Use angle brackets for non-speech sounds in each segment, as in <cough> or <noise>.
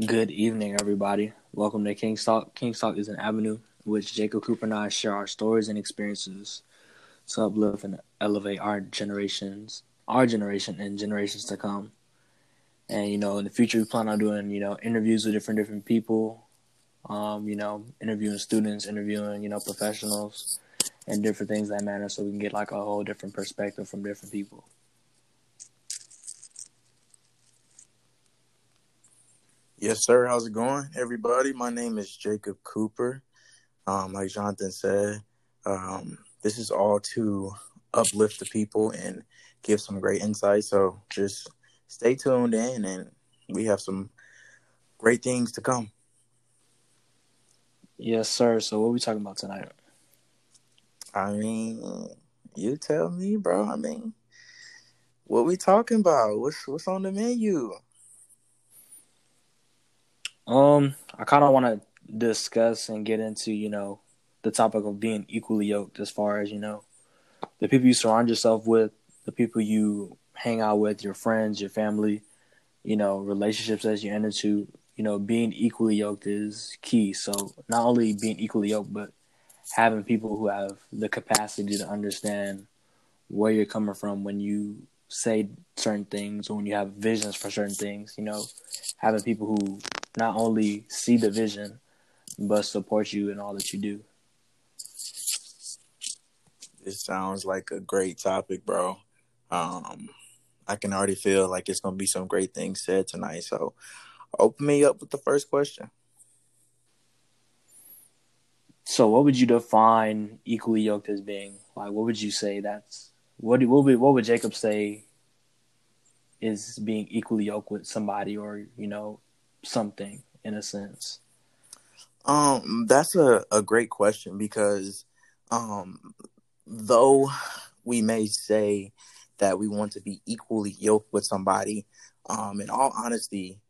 Good evening, everybody. Welcome to King's Talk. King's Talk is an avenue in which Jacob Cooper and I share our stories and experiences to uplift and elevate our generations, our generation, and generations to come. And you know, in the future, we plan on doing you know interviews with different different people. Um, you know, interviewing students, interviewing you know professionals, and different things that matter, so we can get like a whole different perspective from different people. Yes, sir. How's it going, everybody? My name is Jacob Cooper. Um, like Jonathan said, um, this is all to uplift the people and give some great insight. So just stay tuned in, and we have some great things to come. Yes, sir. So, what are we talking about tonight? I mean, you tell me, bro. I mean, what we talking about? What's what's on the menu? Um, I kind of want to discuss and get into, you know, the topic of being equally yoked as far as, you know, the people you surround yourself with, the people you hang out with, your friends, your family, you know, relationships as you enter into, you know, being equally yoked is key. So not only being equally yoked, but having people who have the capacity to understand where you're coming from when you say certain things or when you have visions for certain things, you know, having people who not only see the vision but support you in all that you do. This sounds like a great topic, bro. Um, I can already feel like it's gonna be some great things said tonight. So, open me up with the first question. So, what would you define equally yoked as being? Like, what would you say that's what? do, What would what would Jacob say is being equally yoked with somebody, or you know, something in a sense? Um, that's a, a great question because um though we may say that we want to be equally yoked with somebody, um, in all honesty,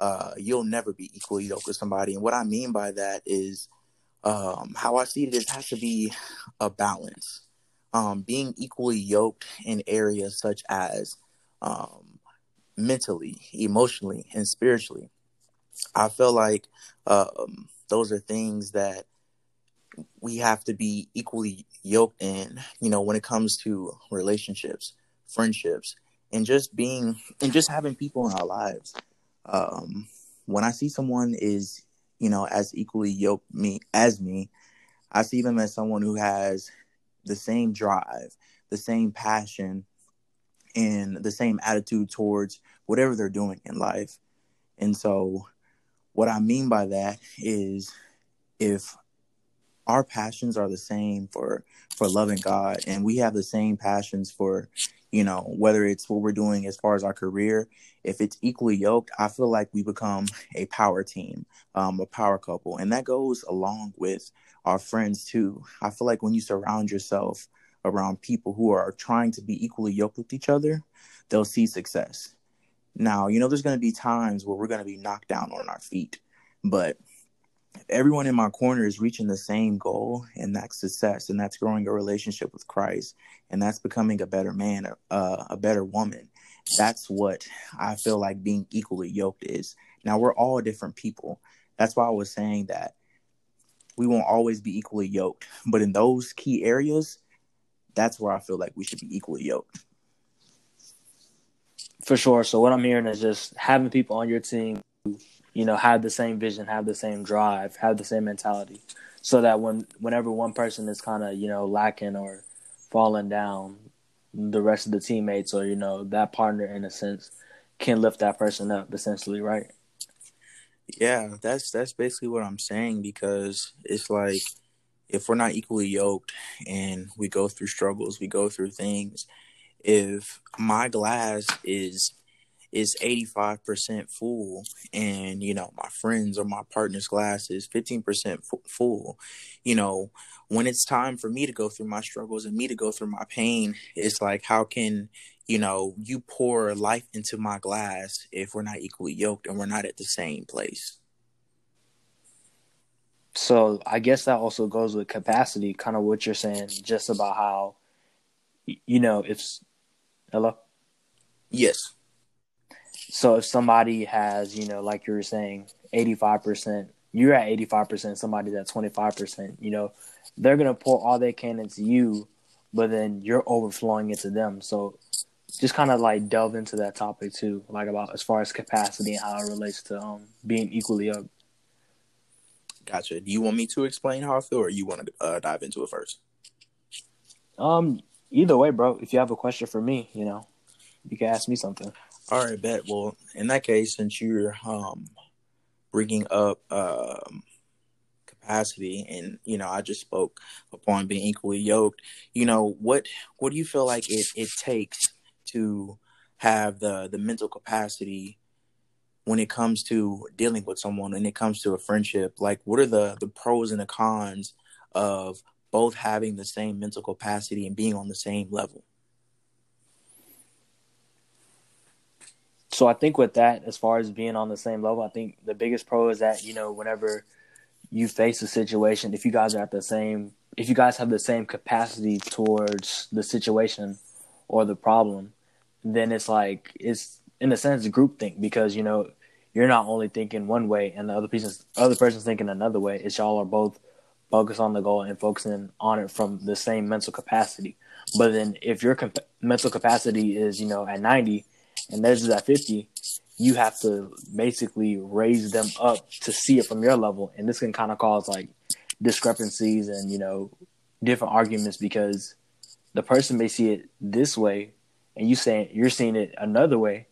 uh, you'll never be equally yoked with somebody. And what I mean by that is um, how I see it is has to be a balance. Um, being equally yoked in areas such as um, mentally, emotionally, and spiritually. I feel like um, those are things that we have to be equally yoked in, you know, when it comes to relationships, friendships, and just being and just having people in our lives. Um, when I see someone is, you know, as equally yoked me as me, I see them as someone who has the same drive, the same passion, and the same attitude towards whatever they're doing in life. And so what I mean by that is if our passions are the same for for loving God and we have the same passions for you know whether it's what we're doing as far as our career if it's equally yoked I feel like we become a power team um, a power couple and that goes along with our friends too I feel like when you surround yourself around people who are trying to be equally yoked with each other they'll see success now, you know, there's going to be times where we're going to be knocked down on our feet, but everyone in my corner is reaching the same goal, and that's success, and that's growing a relationship with Christ, and that's becoming a better man, uh, a better woman. That's what I feel like being equally yoked is. Now, we're all different people. That's why I was saying that we won't always be equally yoked, but in those key areas, that's where I feel like we should be equally yoked. For sure. So what I'm hearing is just having people on your team, who, you know, have the same vision, have the same drive, have the same mentality, so that when whenever one person is kind of you know lacking or falling down, the rest of the teammates or you know that partner in a sense can lift that person up essentially, right? Yeah, that's that's basically what I'm saying because it's like if we're not equally yoked and we go through struggles, we go through things if my glass is is 85% full and you know my friends or my partner's glass is 15% full you know when it's time for me to go through my struggles and me to go through my pain it's like how can you know you pour life into my glass if we're not equally yoked and we're not at the same place so i guess that also goes with capacity kind of what you're saying just about how you know if Hello? Yes. So if somebody has, you know, like you were saying, 85%, you're at 85%, somebody's at 25%, you know, they're going to pour all they can into you, but then you're overflowing into them. So just kind of like delve into that topic too, like about as far as capacity and how it relates to um, being equally yoked. Gotcha. Do you want me to explain how I feel, or you want to uh, dive into it first? Um, either way, bro. If you have a question for me, you know, you can ask me something. All right, bet. Well, in that case, since you're um bringing up um capacity, and you know, I just spoke upon being equally yoked. You know, what what do you feel like it it takes to have the the mental capacity when it comes to dealing with someone and it comes to a friendship like what are the the pros and the cons of both having the same mental capacity and being on the same level? So i think with that as far as being on the same level i think the biggest pro is that you know whenever you face a situation if you guys are at the same if you guys have the same capacity towards the situation or the problem then it's like it's in a sense groupthink because you know you're not only thinking one way and the other person's other person's thinking another way. It's y'all are both focused on the goal and focusing on it from the same mental capacity. But then if your comp- mental capacity is you know at 90 and theirs is at 50, you have to basically raise them up to see it from your level, and this can kind of cause like discrepancies and you know different arguments because the person may see it this way and you saying you're seeing it another way,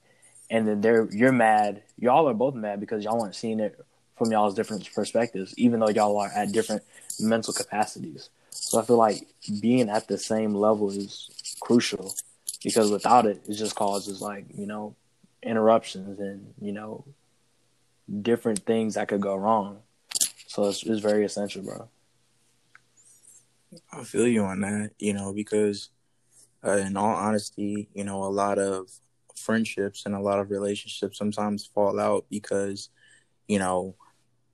and then they're you're mad. Y'all are both mad because y'all aren't seeing it from y'all's different perspectives, even though y'all are at different mental capacities. So I feel like being at the same level is crucial because without it, it just causes like you know interruptions and you know different things that could go wrong. So it's, it's very essential, bro. I feel you on that, you know, because uh, in all honesty, you know, a lot of friendships and a lot of relationships sometimes fall out because, you know,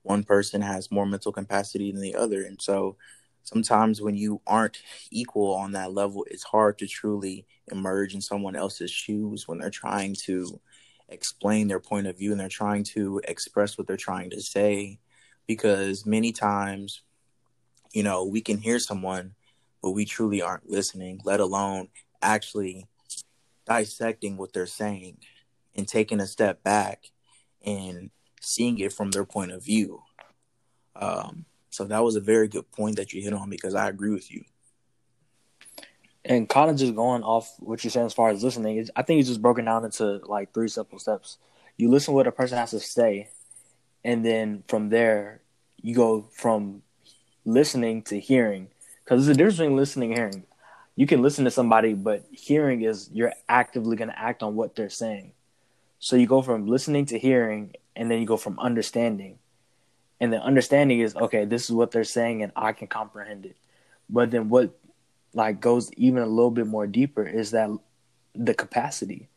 one person has more mental capacity than the other. And so sometimes when you aren't equal on that level, it's hard to truly emerge in someone else's shoes when they're trying to explain their point of view and they're trying to express what they're trying to say. Because many times, you know, we can hear someone but we truly aren't listening, let alone actually dissecting what they're saying and taking a step back and seeing it from their point of view. Um, so that was a very good point that you hit on because I agree with you. And kind of just going off what you're saying as far as listening, I think it's just broken down into like three simple steps. You listen what a person has to say, and then from there, you go from listening to hearing, because there's a difference between listening and hearing. You can listen to somebody, but hearing is you're actively going to act on what they're saying. So you go from listening to hearing, and then you go from understanding. And the understanding is okay, this is what they're saying, and I can comprehend it. But then what like goes even a little bit more deeper is that the capacity,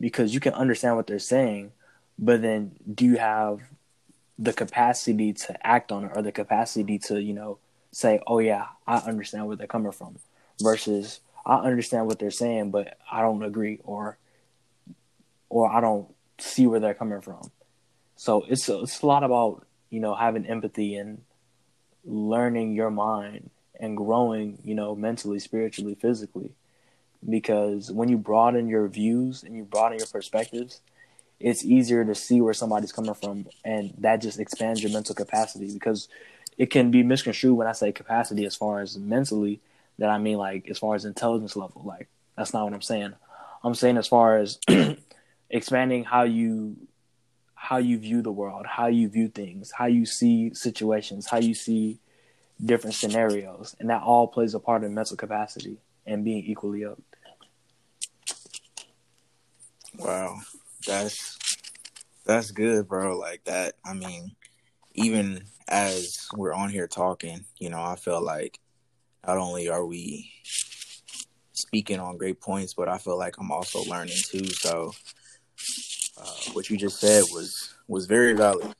because you can understand what they're saying, but then do you have the capacity to act on it or the capacity to you know say, "Oh yeah, I understand where they're coming from," versus I understand what they're saying, but I don't agree or or I don't see where they're coming from. So it's a, it's a lot about you know having empathy and learning your mind and growing, you know, mentally, spiritually, physically. Because when you broaden your views and you broaden your perspectives, it's easier to see where somebody's coming from, and that just expands your mental capacity. Because it can be misconstrued when I say capacity as far as mentally that I mean like as far as intelligence level. Like that's not what I'm saying. I'm saying as far as <clears throat> expanding how you how you view the world, how you view things, how you see situations, how you see different scenarios, and that all plays a part in mental capacity and being equally yoked. Wow, that's that's good, bro. Like that. I mean, even as we're on here talking, you know, I feel like not only are we speaking on great points, but I feel like I'm also learning too. So, uh, what you just said was was very valid.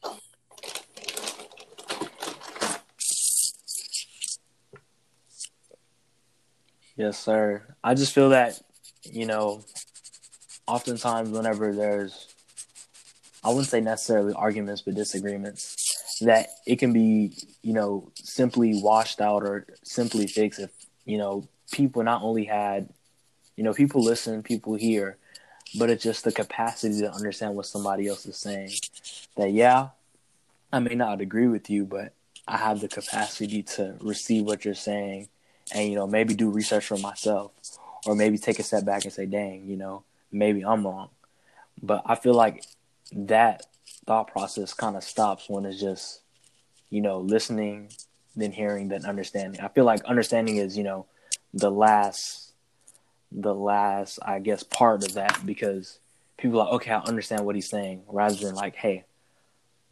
Yes, sir. I just feel that, you know, oftentimes whenever there's I wouldn't say necessarily arguments, but disagreements. That it can be, you know, simply washed out or simply fixed if, you know, people not only had, you know, people listen, people hear, but it's just the capacity to understand what somebody else is saying. That, yeah, I may not agree with you, but I have the capacity to receive what you're saying and, you know, maybe do research for myself or maybe take a step back and say, dang, you know, maybe I'm wrong. But I feel like that thought process kind of stops when it's just, you know, listening, then hearing, then understanding. I feel like understanding is, you know, the last, the last, I guess, part of that because people are like, okay, I understand what he's saying, rather than like, hey,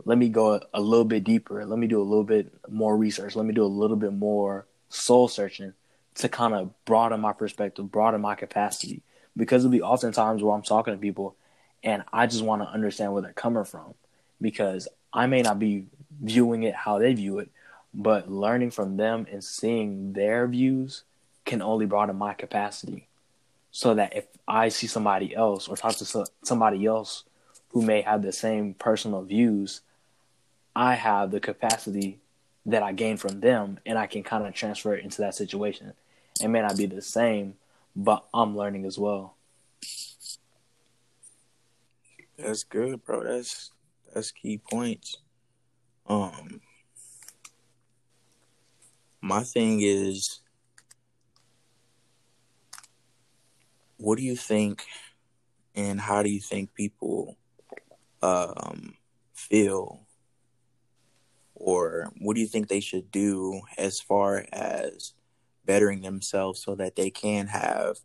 let me go a little bit deeper. Let me do a little bit more research. Let me do a little bit more soul searching to kind of broaden my perspective, broaden my capacity. Because it'll be oftentimes where I'm talking to people and I just want to understand where they're coming from because I may not be viewing it how they view it, but learning from them and seeing their views can only broaden my capacity. So that if I see somebody else or talk to somebody else who may have the same personal views, I have the capacity that I gain from them and I can kind of transfer it into that situation. It may not be the same, but I'm learning as well. That's good, bro. That's that's key points. Um my thing is what do you think and how do you think people um feel or what do you think they should do as far as bettering themselves so that they can have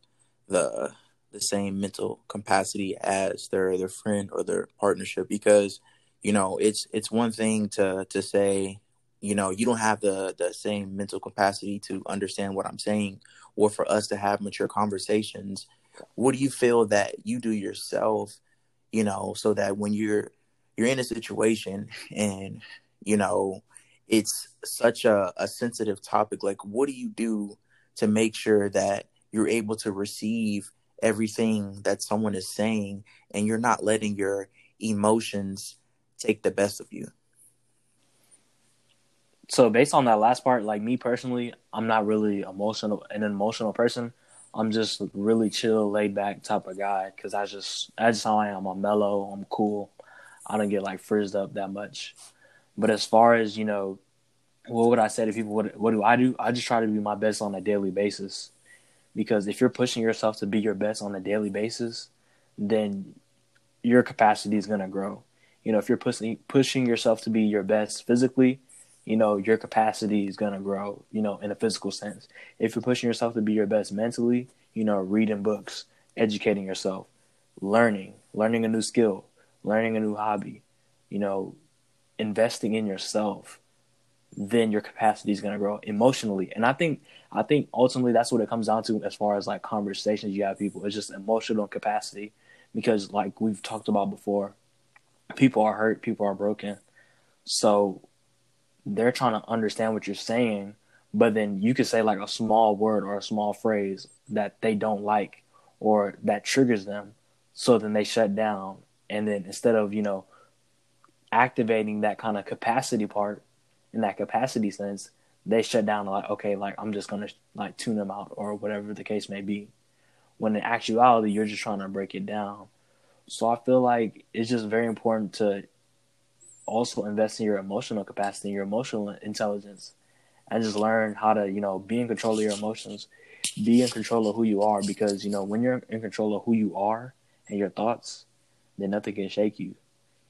the the same mental capacity as their their friend or their partnership because you know it's it's one thing to to say you know you don't have the the same mental capacity to understand what i'm saying or for us to have mature conversations. What do you feel that you do yourself you know so that when you're you're in a situation and you know it's such a, a sensitive topic like what do you do to make sure that you're able to receive everything that someone is saying and you're not letting your emotions take the best of you. So based on that last part, like me personally, I'm not really emotional an emotional person. I'm just really chill, laid back type of guy because I just I just how I am. I'm mellow. I'm cool. I don't get like frizzed up that much. But as far as you know, what would I say to people? What what do I do? I just try to be my best on a daily basis because if you're pushing yourself to be your best on a daily basis, then your capacity is going to grow. You know, if you're pushing pushing yourself to be your best physically, you know, your capacity is going to grow, you know, in a physical sense. If you're pushing yourself to be your best mentally, you know, reading books, educating yourself, learning, learning a new skill, learning a new hobby, you know, investing in yourself, then your capacity is going to grow emotionally. And I think I think ultimately that's what it comes down to as far as like conversations you have people. It's just emotional capacity because like we've talked about before, people are hurt, people are broken. So they're trying to understand what you're saying, but then you could say like a small word or a small phrase that they don't like or that triggers them. So then they shut down. And then instead of, you know, activating that kind of capacity part in that capacity sense, they shut down like okay like i'm just gonna like tune them out or whatever the case may be when in actuality you're just trying to break it down so i feel like it's just very important to also invest in your emotional capacity your emotional intelligence and just learn how to you know be in control of your emotions be in control of who you are because you know when you're in control of who you are and your thoughts then nothing can shake you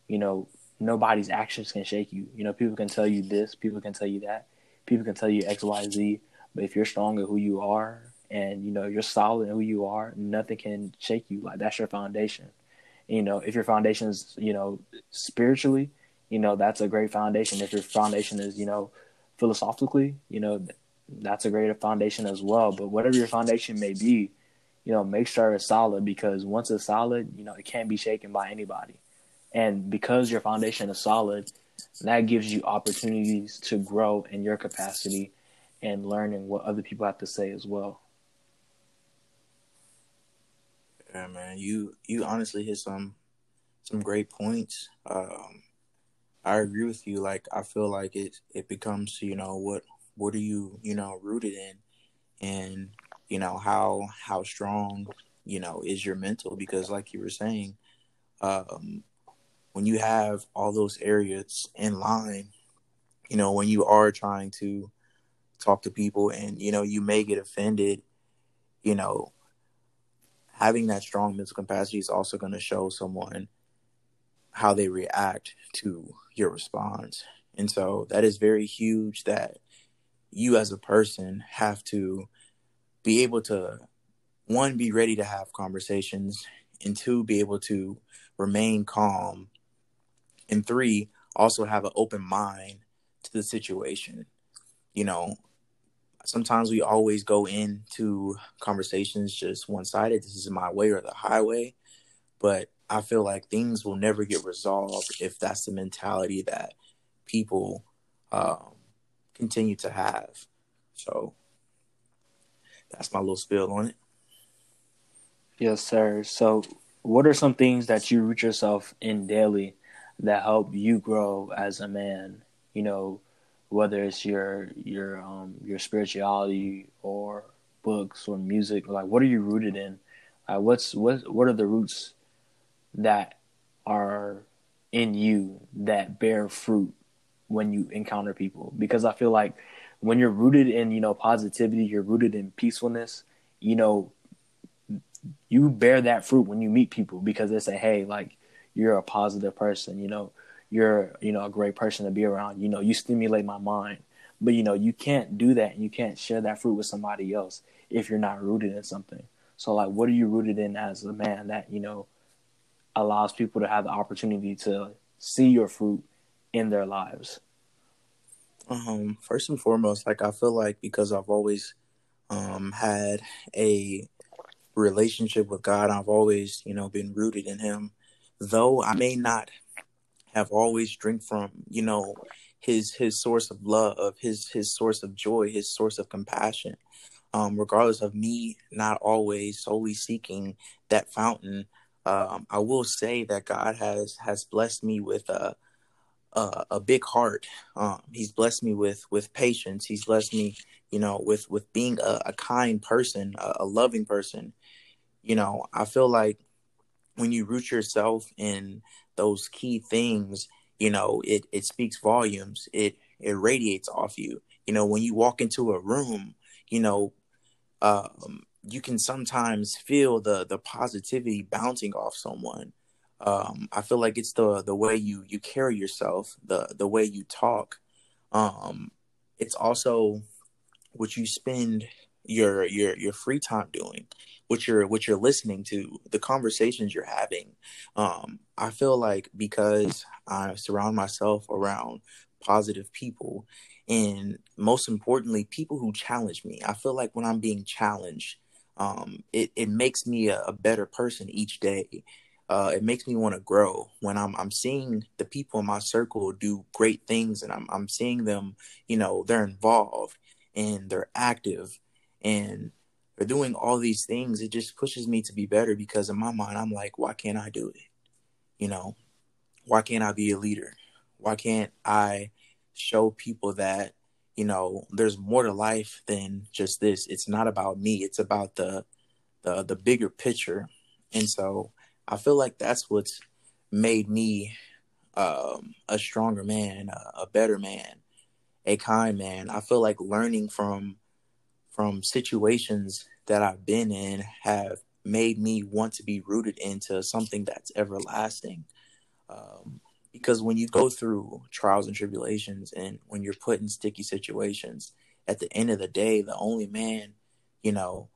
you know nobody's actions can shake you you know people can tell you this people can tell you that people can tell you X, Y, Z, but if you're strong in who you are and you know you're solid in who you are, nothing can shake you. Like that's your foundation. You know, if your foundation is you know spiritually, you know that's a great foundation. If your foundation is you know philosophically, you know that's a great foundation as well. But whatever your foundation may be, you know, make sure it's solid because once it's solid, you know, it can't be shaken by anybody. And because your foundation is solid, that gives you opportunities to grow in your capacity and learning what other people have to say as well. Yeah, man, you you honestly hit some some great points. Um, I agree with you. Like I feel like it it becomes you know what what are you you know rooted in, and you know how how strong you know is your mental because like you were saying, um, when you have all those areas in line, you know when you are trying to talk to people and you know you may get offended, you know having that strong mental capacity is also going to show someone how they react to your response. And so that is very huge that you as a person have to be able to one be ready to have conversations and two be able to remain calm and three also have an open mind to the situation. You know, sometimes we always go into conversations just one sided. This is my way or the highway. But I feel like things will never get resolved if that's the mentality that people um, continue to have. So that's my little spill on it. Yes, sir. So, what are some things that you root yourself in daily that help you grow as a man? You know, whether it's your your um your spirituality or books or music. Like, what are you rooted in? Uh, what's what what are the roots that are in you that bear fruit when you encounter people because i feel like when you're rooted in you know positivity you're rooted in peacefulness you know you bear that fruit when you meet people because they say hey like you're a positive person you know you're you know a great person to be around you know you stimulate my mind but you know you can't do that and you can't share that fruit with somebody else if you're not rooted in something so like what are you rooted in as a man that you know allows people to have the opportunity to see your fruit in their lives? Um, first and foremost, like I feel like because I've always um had a relationship with God, I've always, you know, been rooted in him. Though I may not have always drink from, you know, his his source of love, his his source of joy, his source of compassion. Um, regardless of me not always solely seeking that fountain, um, I will say that God has has blessed me with a a, a big heart. Um, he's blessed me with with patience. He's blessed me, you know, with with being a, a kind person, a, a loving person. You know, I feel like when you root yourself in those key things, you know, it it speaks volumes. It it radiates off you. You know, when you walk into a room, you know, um, you can sometimes feel the the positivity bouncing off someone. Um, I feel like it's the the way you you carry yourself, the the way you talk. Um, it's also what you spend your your your free time doing, what you're what you're listening to, the conversations you're having. Um, I feel like because I surround myself around positive people and most importantly people who challenge me i feel like when i'm being challenged um, it, it makes me a, a better person each day. Uh, it makes me want to grow when I'm I'm seeing the people in my circle do great things and I'm I'm seeing them, you know, they're involved and they're active and they're doing all these things. It just pushes me to be better because in my mind I'm like, why can't I do it? You know, why can't I be a leader? Why can't I show people that you know, there's more to life than just this. It's not about me. It's about the the the bigger picture. And so I feel like that's what's made me um, a stronger man, a, a better man, a kind man. I feel like learning from from situations that I've been in have made me want to be rooted into something that's everlasting. Um, because when you go through trials and tribulations and when you're put in sticky situations at the end of the day the only man you know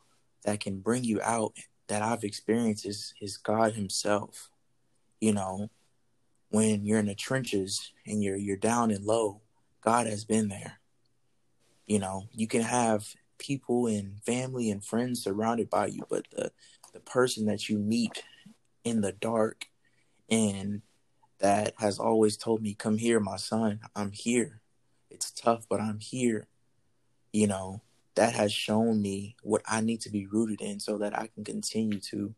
that can bring you out that i've experienced is, is god himself you know when you're in the trenches and you're you're down and low god has been there you know you can have people and family and friends surrounded by you but the the person that you meet in the dark and that has always told me, Come here, my son. I'm here. It's tough, but I'm here. You know, that has shown me what I need to be rooted in so that I can continue to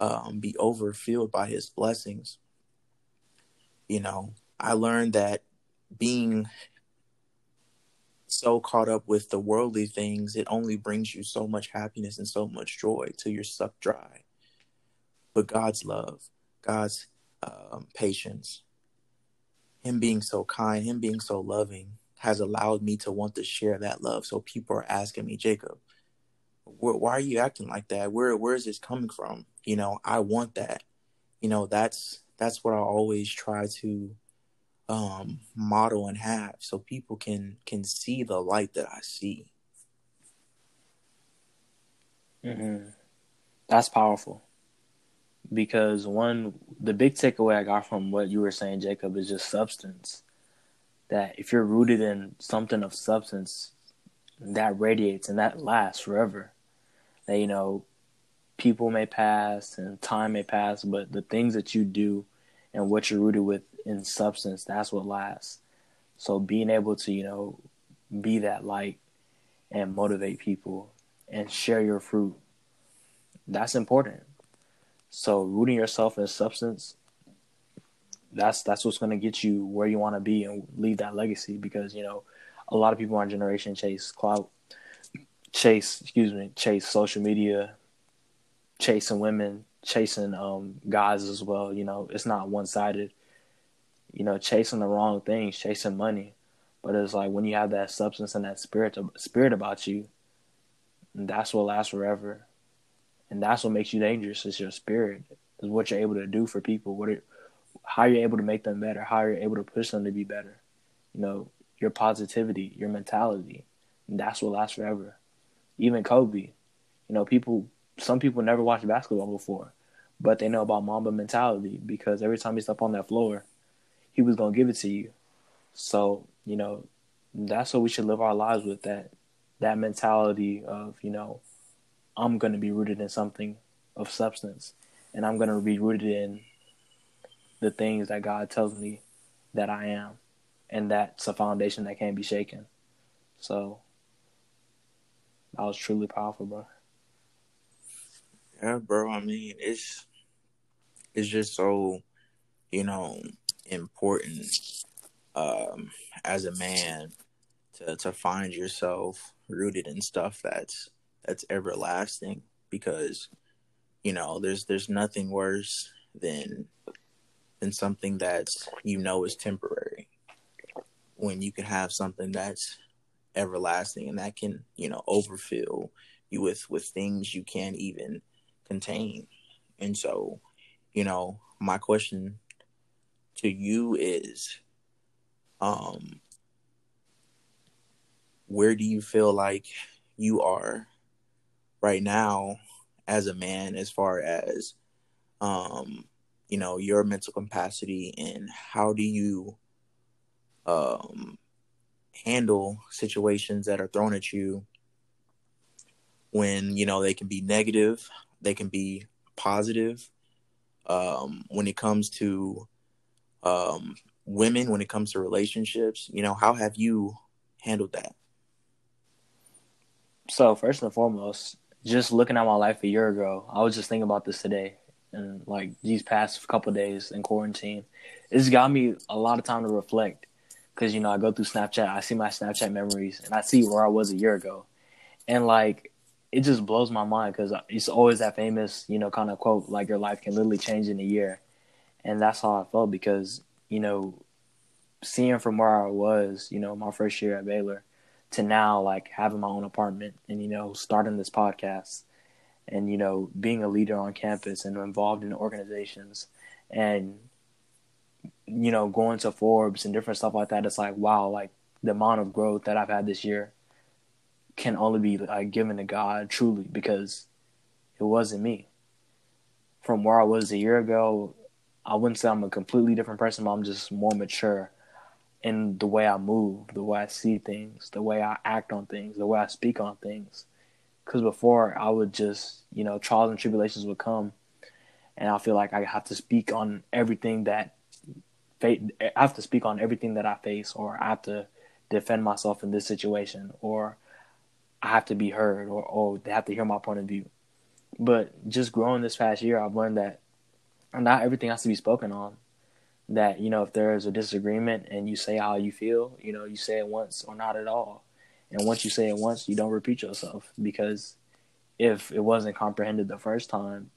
um, be overfilled by his blessings. you know, I learned that being so caught up with the worldly things, it only brings you so much happiness and so much joy till you're sucked dry. But God's love, God's um, patience, Him being so kind, Him being so loving, has allowed me to want to share that love. So people are asking me, Jacob, why are you acting like that? Where where is this coming from? You know, I want that. You know, that's that's what I always try to um model and have so people can can see the light that I see. Mm-hmm. That's powerful. Because one the big takeaway I got from what you were saying, Jacob, is just substance. That if you're rooted in something of substance, that radiates and that lasts forever that you know people may pass and time may pass, but the things that you do and what you're rooted with in substance, that's what lasts. So being able to, you know, be that light and motivate people and share your fruit, that's important. So rooting yourself in substance, that's that's what's gonna get you where you wanna be and leave that legacy because, you know, a lot of people in our generation chase clout chase, excuse me, chase social media, chasing women, chasing um, guys as well. You know, it's not one sided. You know, chasing the wrong things, chasing money, but it's like when you have that substance and that spirit spirit about you, that's what lasts forever, and that's what makes you dangerous. Is your spirit, is what you're able to do for people. What it, how you're able to make them better, how you're able to push them to be better. You know, your positivity, your mentality, that's what lasts forever even Kobe. You know, people some people never watched basketball before, but they know about Mamba mentality because every time he stepped on that floor, he was gonna give it to you. So, you know, that's what we should live our lives with that that mentality of, you know, I'm gonna be rooted in something of substance and I'm gonna be rooted in the things that God tells me that I am. And that's a foundation that can't be shaken. So that was truly powerful, bro. Yeah, bro. I mean, it's it's just so you know important um, as a man to to find yourself rooted in stuff that's that's everlasting because you know there's there's nothing worse than than something that you know is temporary. When you can have something that's everlasting and that can you know overfill you with with things you can't even contain. And so you know my question to you is um where do you feel like you are right now as a man as far as um you know your mental capacity and how do you um handle situations that are thrown at you when you know they can be negative they can be positive um, when it comes to um, women when it comes to relationships you know how have you handled that? So first and foremost just looking at my life a year ago i was just thinking about this today and like these past couple days in quarantine. It's got me a lot of time to reflect because you know I go through Snapchat, I see my Snapchat memories, and I see where I was a year ago, and like it just blows my mind because it's always that famous you know kind of quote like your life can literally change in a year, and that's how I felt because you know seeing from where I was, you know, my first year at Baylor to now like having my own apartment and you know starting this podcast and you know being a leader on campus and involved in organizations and you know, going to Forbes and different stuff like that, it's like, wow, like the amount of growth that I've had this year can only be like given to God truly because it wasn't me. From where I was a year ago, I wouldn't say I'm a completely different person, but I'm just more mature in the way I move, the way I see things, the way I act on things, the way I speak on things. Because before, I would just, you know, trials and tribulations would come, and I feel like I have to speak on everything that I have to speak on everything that I face, or I have to defend myself in this situation, or I have to be heard, or, or they have to hear my point of view. But just growing this past year, I've learned that not everything has to be spoken on. that you know if there is a disagreement and you say how you feel, you know you say it once or not at all, and once you say it once, you don't repeat yourself because if it wasn't comprehended the first time,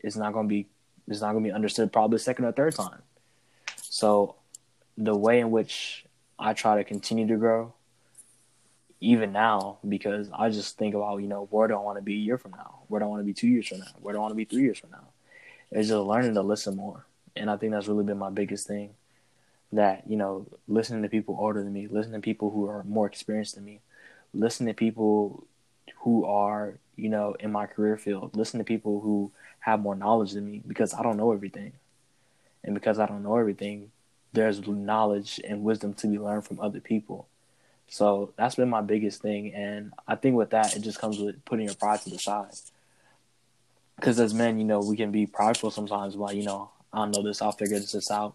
it's not going to be it's not going to be understood probably second or third time. So the way in which I try to continue to grow, even now, because I just think about, you know, where do I want to be a year from now? Where do I want to be two years from now? Where do I want to be three years from now? It's just learning to listen more. And I think that's really been my biggest thing. That, you know, listening to people older than me, listening to people who are more experienced than me, listening to people who are, you know, in my career field, listen to people who have more knowledge than me because I don't know everything. And because I don't know everything, there's knowledge and wisdom to be learned from other people. So that's been my biggest thing. And I think with that, it just comes with putting your pride to the side. Because as men, you know, we can be prideful sometimes by, you know, I don't know this, I'll figure this out.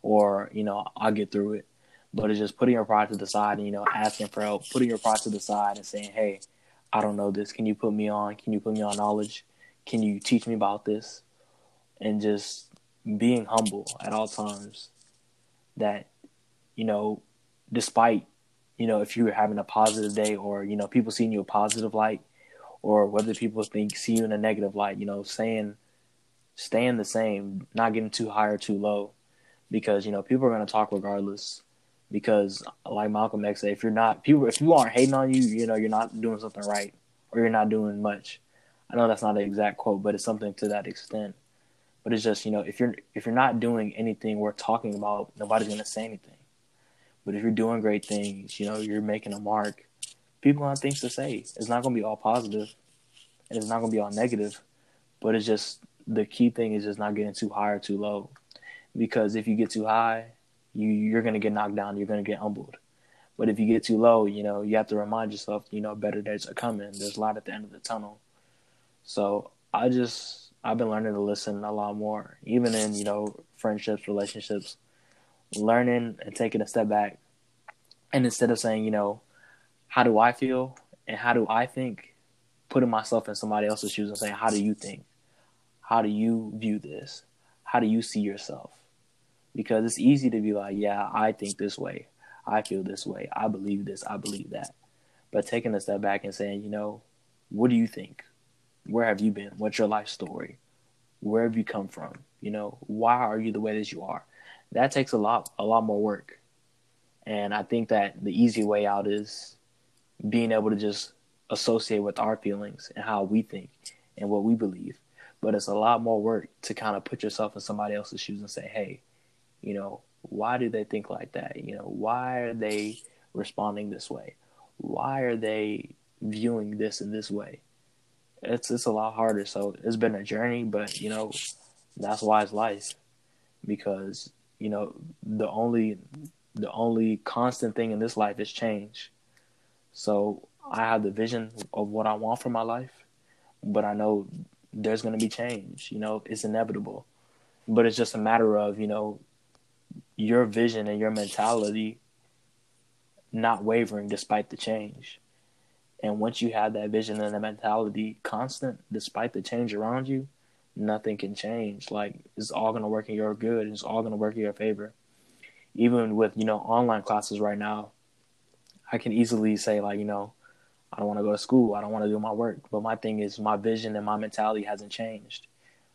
Or, you know, I'll get through it. But it's just putting your pride to the side and, you know, asking for help, putting your pride to the side and saying, hey, I don't know this. Can you put me on? Can you put me on knowledge? Can you teach me about this? And just being humble at all times that you know despite you know if you're having a positive day or you know people seeing you a positive light or whether people think see you in a negative light you know saying staying the same not getting too high or too low because you know people are going to talk regardless because like malcolm x said if you're not people if you aren't hating on you you know you're not doing something right or you're not doing much i know that's not an exact quote but it's something to that extent but it's just you know if you're if you're not doing anything worth talking about, nobody's gonna say anything. But if you're doing great things, you know you're making a mark. People have things to say. It's not gonna be all positive, and it's not gonna be all negative. But it's just the key thing is just not getting too high or too low, because if you get too high, you you're gonna get knocked down. You're gonna get humbled. But if you get too low, you know you have to remind yourself, you know, better days are coming. There's light at the end of the tunnel. So I just I've been learning to listen a lot more, even in you know friendships, relationships, learning and taking a step back, and instead of saying you know, how do I feel and how do I think, putting myself in somebody else's shoes and saying how do you think, how do you view this, how do you see yourself, because it's easy to be like yeah I think this way, I feel this way, I believe this, I believe that, but taking a step back and saying you know, what do you think? Where have you been? What's your life story? Where have you come from? You know, why are you the way that you are? That takes a lot a lot more work. And I think that the easy way out is being able to just associate with our feelings and how we think and what we believe. But it's a lot more work to kind of put yourself in somebody else's shoes and say, hey, you know, why do they think like that? You know, why are they responding this way? Why are they viewing this in this way? it's it's a lot harder. So it's been a journey, but you know, that's why it's life. Because, you know, the only the only constant thing in this life is change. So I have the vision of what I want for my life, but I know there's gonna be change. You know, it's inevitable. But it's just a matter of, you know, your vision and your mentality not wavering despite the change. And once you have that vision and that mentality constant, despite the change around you, nothing can change. Like it's all gonna work in your good. And it's all gonna work in your favor. Even with you know online classes right now, I can easily say like you know, I don't want to go to school. I don't want to do my work. But my thing is my vision and my mentality hasn't changed.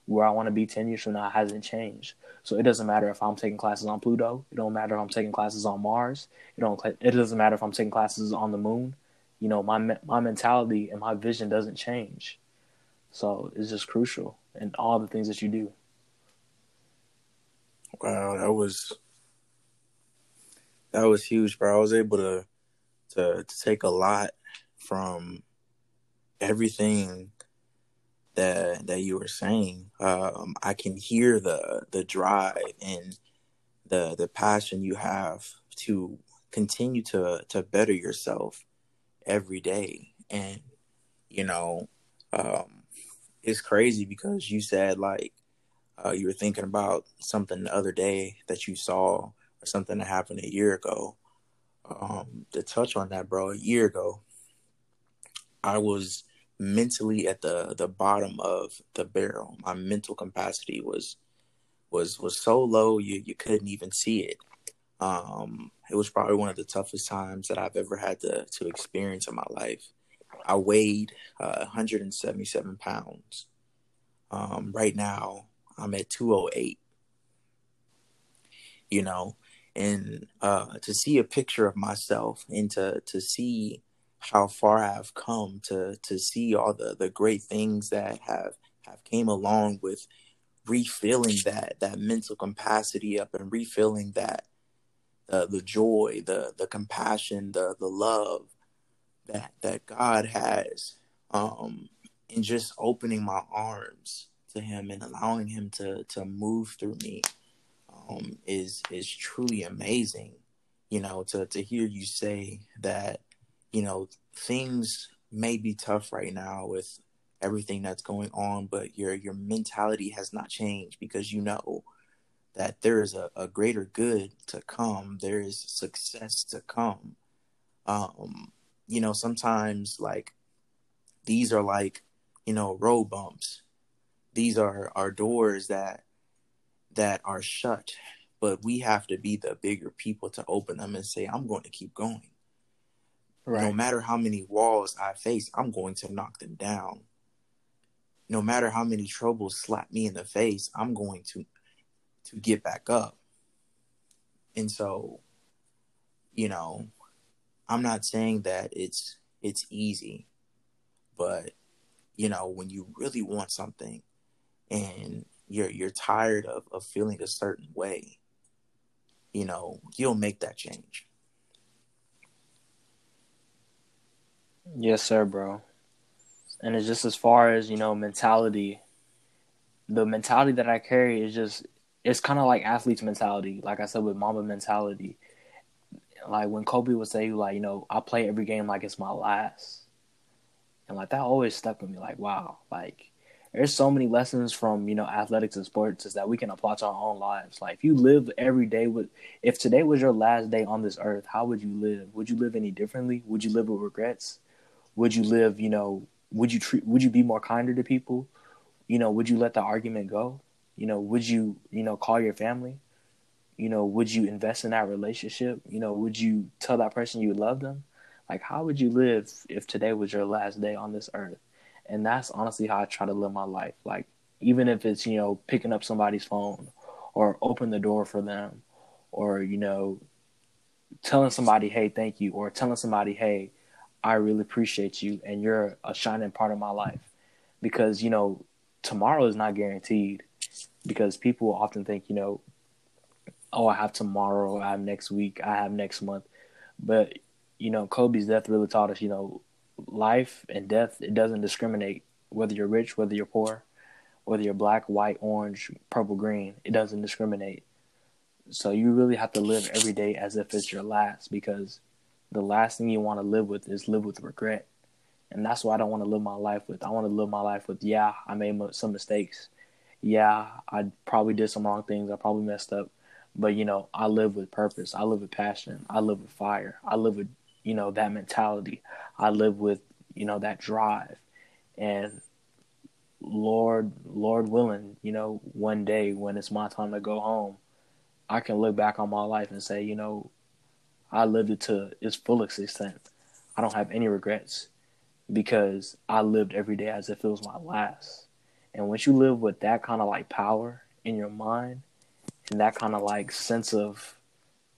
Where I want to be ten years from now hasn't changed. So it doesn't matter if I'm taking classes on Pluto. It don't matter if I'm taking classes on Mars. It don't. It doesn't matter if I'm taking classes on the moon you know my my mentality and my vision doesn't change so it's just crucial in all the things that you do wow that was that was huge bro i was able to to, to take a lot from everything that that you were saying um, i can hear the the drive and the the passion you have to continue to to better yourself every day. And, you know, um, it's crazy because you said like uh, you were thinking about something the other day that you saw or something that happened a year ago. Um, to touch on that, bro, a year ago, I was mentally at the the bottom of the barrel. My mental capacity was was was so low you you couldn't even see it. Um, it was probably one of the toughest times that I've ever had to to experience in my life. I weighed uh, 177 pounds. Um, right now, I'm at 208. You know, and uh, to see a picture of myself and to to see how far I've come, to to see all the the great things that have have came along with refilling that that mental capacity up and refilling that uh, the joy, the the compassion, the the love that that God has, um, and just opening my arms to Him and allowing Him to to move through me, um, is is truly amazing. You know, to to hear you say that, you know, things may be tough right now with everything that's going on, but your your mentality has not changed because you know that there is a, a greater good to come. There is success to come. Um, you know, sometimes like these are like, you know, road bumps. These are are doors that that are shut, but we have to be the bigger people to open them and say, I'm going to keep going. Right. No matter how many walls I face, I'm going to knock them down no matter how many troubles slap me in the face, I'm going to to get back up. And so, you know, I'm not saying that it's it's easy, but you know, when you really want something and you're you're tired of, of feeling a certain way, you know, you'll make that change. Yes, sir, bro. And it's just as far as you know mentality. The mentality that i carry is just it's kind of like athletes mentality like i said with mamba mentality. Like when kobe would say like you know i play every game like it's my last. And like that always stuck with me like wow like there's so many lessons from you know athletics and sports is that we can apply to our own lives. Like if you live every day with if today was your last day on this earth how would you live? Would you live any differently? Would you live with regrets? Would you live you know would you treat would you be more kinder to people? You know would you let the argument go? You know would you you know call your family? You know would you invest in that relationship? You know would you tell that person you love them? Like how would you live if today was your last day on this earth and that's honestly how i try to live my life like even if it's you know picking up somebody's phone or open the door for them or you know telling somebody hey thank you or telling somebody hey I really appreciate you and you're a shining part of my life. Because, you know, tomorrow is not guaranteed because people often think, you know, oh, I have tomorrow, I have next week, I have next month. But, you know, Kobe's death really taught us, you know, life and death, it doesn't discriminate whether you're rich, whether you're poor, whether you're black, white, orange, purple, green, it doesn't discriminate. So you really have to live every day as if it's your last because the last thing you want to live with is live with regret. And that's what I don't want to live my life with. I want to live my life with, yeah, I made some mistakes. Yeah, I probably did some wrong things. I probably messed up. But, you know, I live with purpose. I live with passion. I live with fire. I live with, you know, that mentality. I live with, you know, that drive. And Lord, Lord willing, you know, one day when it's my time to go home, I can look back on my life and say, you know, I lived it to its fullest extent. I don't have any regrets because I lived every day as if it was my last. And once you live with that kind of like power in your mind and that kind of like sense of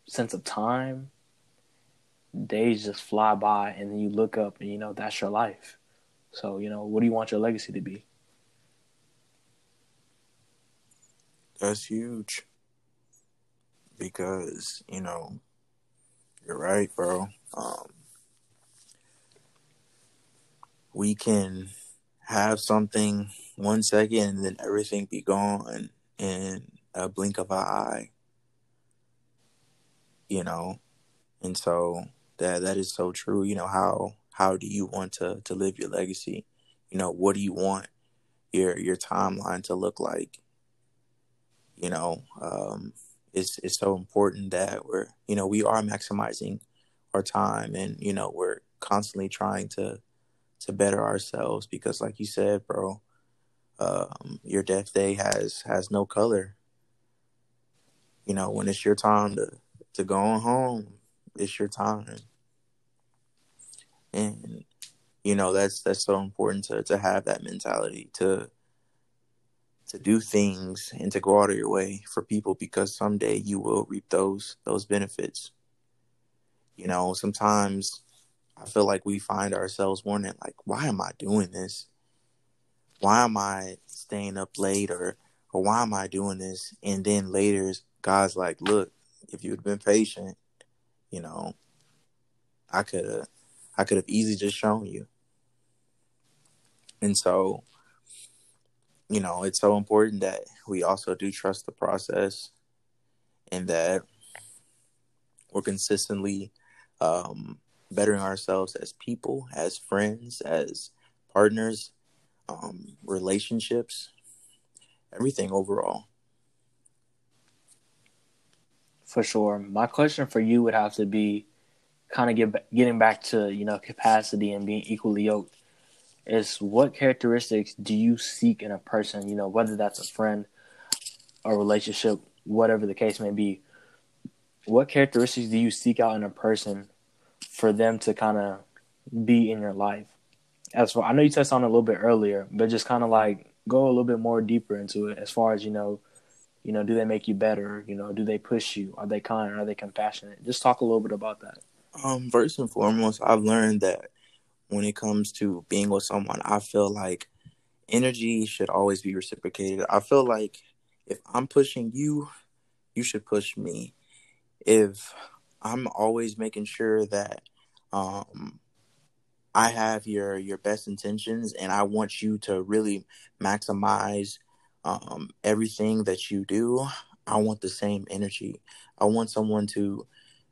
sense of time, days just fly by and then you look up and you know that's your life. So, you know, what do you want your legacy to be? That's huge. Because, you know, you're right, bro. Um, we can have something one second and then everything be gone in a blink of an eye. You know? And so that that is so true. You know, how how do you want to to live your legacy? You know, what do you want your your timeline to look like? You know, um, it's it's so important that we're you know we are maximizing our time and you know we're constantly trying to to better ourselves because like you said bro um, your death day has has no color you know, when it's your time to to go on home, it's your time. And you know, that's that's so important to to have that mentality to to do things and to go out of your way for people because someday you will reap those those benefits. You know, sometimes I feel like we find ourselves wondering like why am I doing this? Why am I staying up late or or why am I doing this? And then later God's like, look, if you'd been patient, you know, I could have I could have easily just shown you. And so you know, it's so important that we also do trust the process and that we're consistently um, bettering ourselves as people, as friends, as partners, um, relationships, everything overall. For sure. My question for you would have to be kind of get, getting back to, you know, capacity and being equally yoked is what characteristics do you seek in a person, you know, whether that's a friend, a relationship, whatever the case may be. What characteristics do you seek out in a person for them to kind of be in your life? As for I know you touched on it a little bit earlier, but just kind of like go a little bit more deeper into it as far as, you know, you know, do they make you better? You know, do they push you? Are they kind? Are they compassionate? Just talk a little bit about that. Um, first and foremost, I've learned that when it comes to being with someone, I feel like energy should always be reciprocated. I feel like if I'm pushing you, you should push me. If I'm always making sure that um, I have your your best intentions and I want you to really maximize um, everything that you do, I want the same energy. I want someone to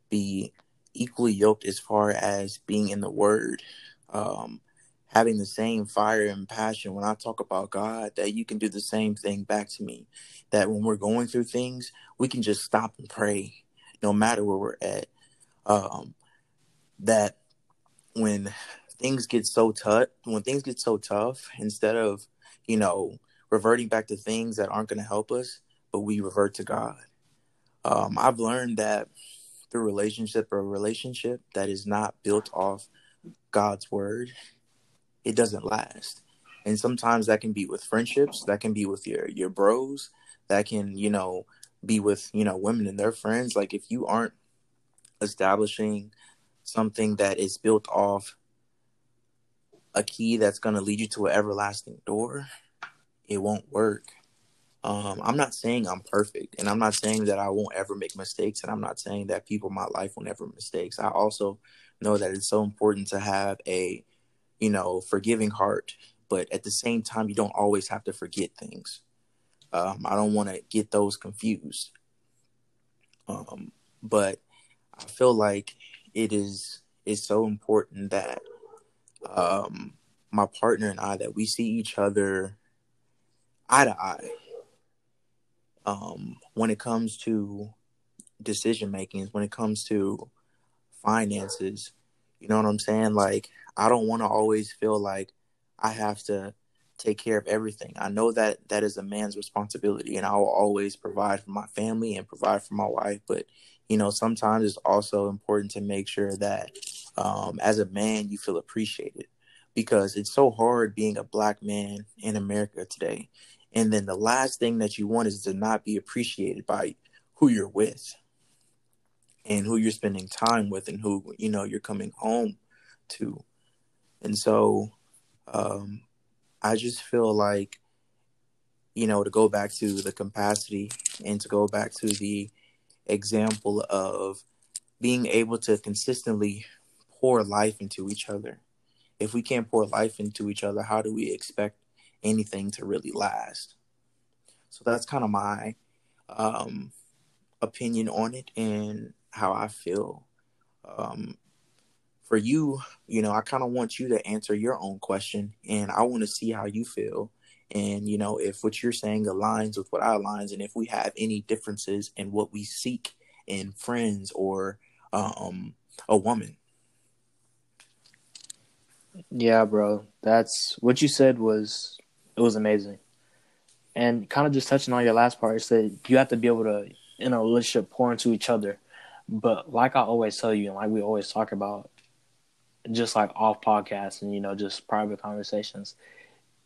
be equally yoked as far as being in the word um, having the same fire and passion when I talk about God, that you can do the same thing back to me. That when we're going through things, we can just stop and pray, no matter where we're at. Um, that when things get so tough, when things get so tough, instead of you know reverting back to things that aren't going to help us, but we revert to God. Um, I've learned that relationship or a relationship that is not built off God's word, it doesn't last. And sometimes that can be with friendships, that can be with your your bros, that can, you know, be with, you know, women and their friends. Like if you aren't establishing something that is built off a key that's going to lead you to an everlasting door, it won't work. Um, I'm not saying I'm perfect, and I'm not saying that I won't ever make mistakes, and I'm not saying that people in my life will never make mistakes. I also know that it's so important to have a, you know, forgiving heart, but at the same time, you don't always have to forget things. Um, I don't want to get those confused. Um, but I feel like it is is so important that um, my partner and I that we see each other eye to eye. Um, when it comes to decision making, when it comes to finances. You know what I'm saying? Like, I don't want to always feel like I have to take care of everything. I know that that is a man's responsibility, and I will always provide for my family and provide for my wife. But you know, sometimes it's also important to make sure that um, as a man, you feel appreciated because it's so hard being a black man in America today. And then the last thing that you want is to not be appreciated by who you're with and who you're spending time with and who you know you're coming home to. And so um i just feel like you know to go back to the capacity and to go back to the example of being able to consistently pour life into each other. If we can't pour life into each other how do we expect anything to really last so that's kind of my um opinion on it and how I feel. Um, for you, you know, I kind of want you to answer your own question, and I want to see how you feel. And you know, if what you're saying aligns with what I aligns, and if we have any differences in what we seek in friends or um, a woman. Yeah, bro, that's what you said was it was amazing, and kind of just touching on your last part, you said you have to be able to in a relationship pour into each other. But like I always tell you, and like we always talk about, just like off podcasts and you know just private conversations,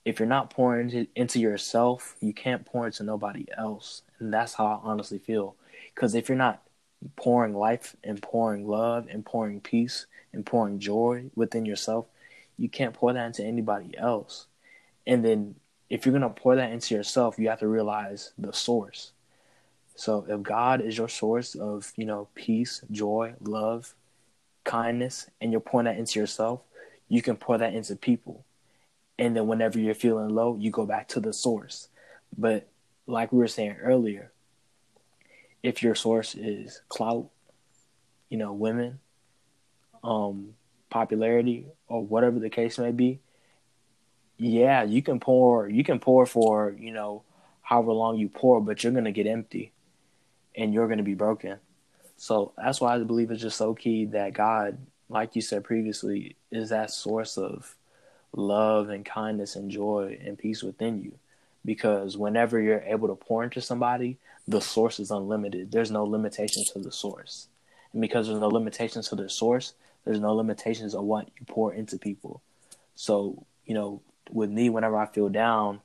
if you're not pouring into, into yourself, you can't pour into nobody else, and that's how I honestly feel. Because if you're not pouring life and pouring love and pouring peace and pouring joy within yourself, you can't pour that into anybody else. And then if you're going to pour that into yourself, you have to realize the source. So if God is your source of, you know, peace, joy, love, kindness, and you're pouring that into yourself, you can pour that into people. And then whenever you're feeling low, you go back to the source. But like we were saying earlier, if your source is clout, you know, women, um, popularity, or whatever the case may be, yeah, you can pour you can pour for, you know, however long you pour, but you're gonna get empty and you're going to be broken. So that's why I believe it's just so key that God, like you said previously, is that source of love and kindness and joy and peace within you. Because whenever you're able to pour into somebody, the source is unlimited. There's no limitations to the source. And because there's no limitations to the source, there's no limitations on what you pour into people. So, you know, with me, whenever I feel down,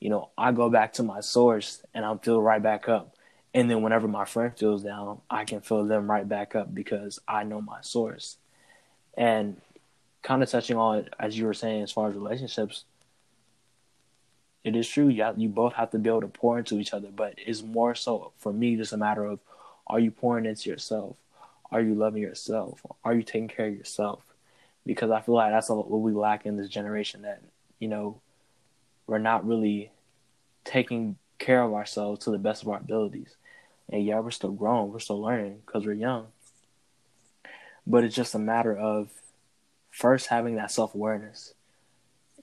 you know, I go back to my source and I feel right back up. And then whenever my friend feels down, I can fill them right back up because I know my source. And kind of touching on as you were saying as far as relationships, it is true. You have, you both have to be able to pour into each other, but it's more so for me just a matter of are you pouring into yourself? Are you loving yourself? Are you taking care of yourself? Because I feel like that's what we lack in this generation that you know we're not really taking care of ourselves to the best of our abilities. And yeah, we're still growing, we're still learning because we're young. But it's just a matter of first having that self awareness.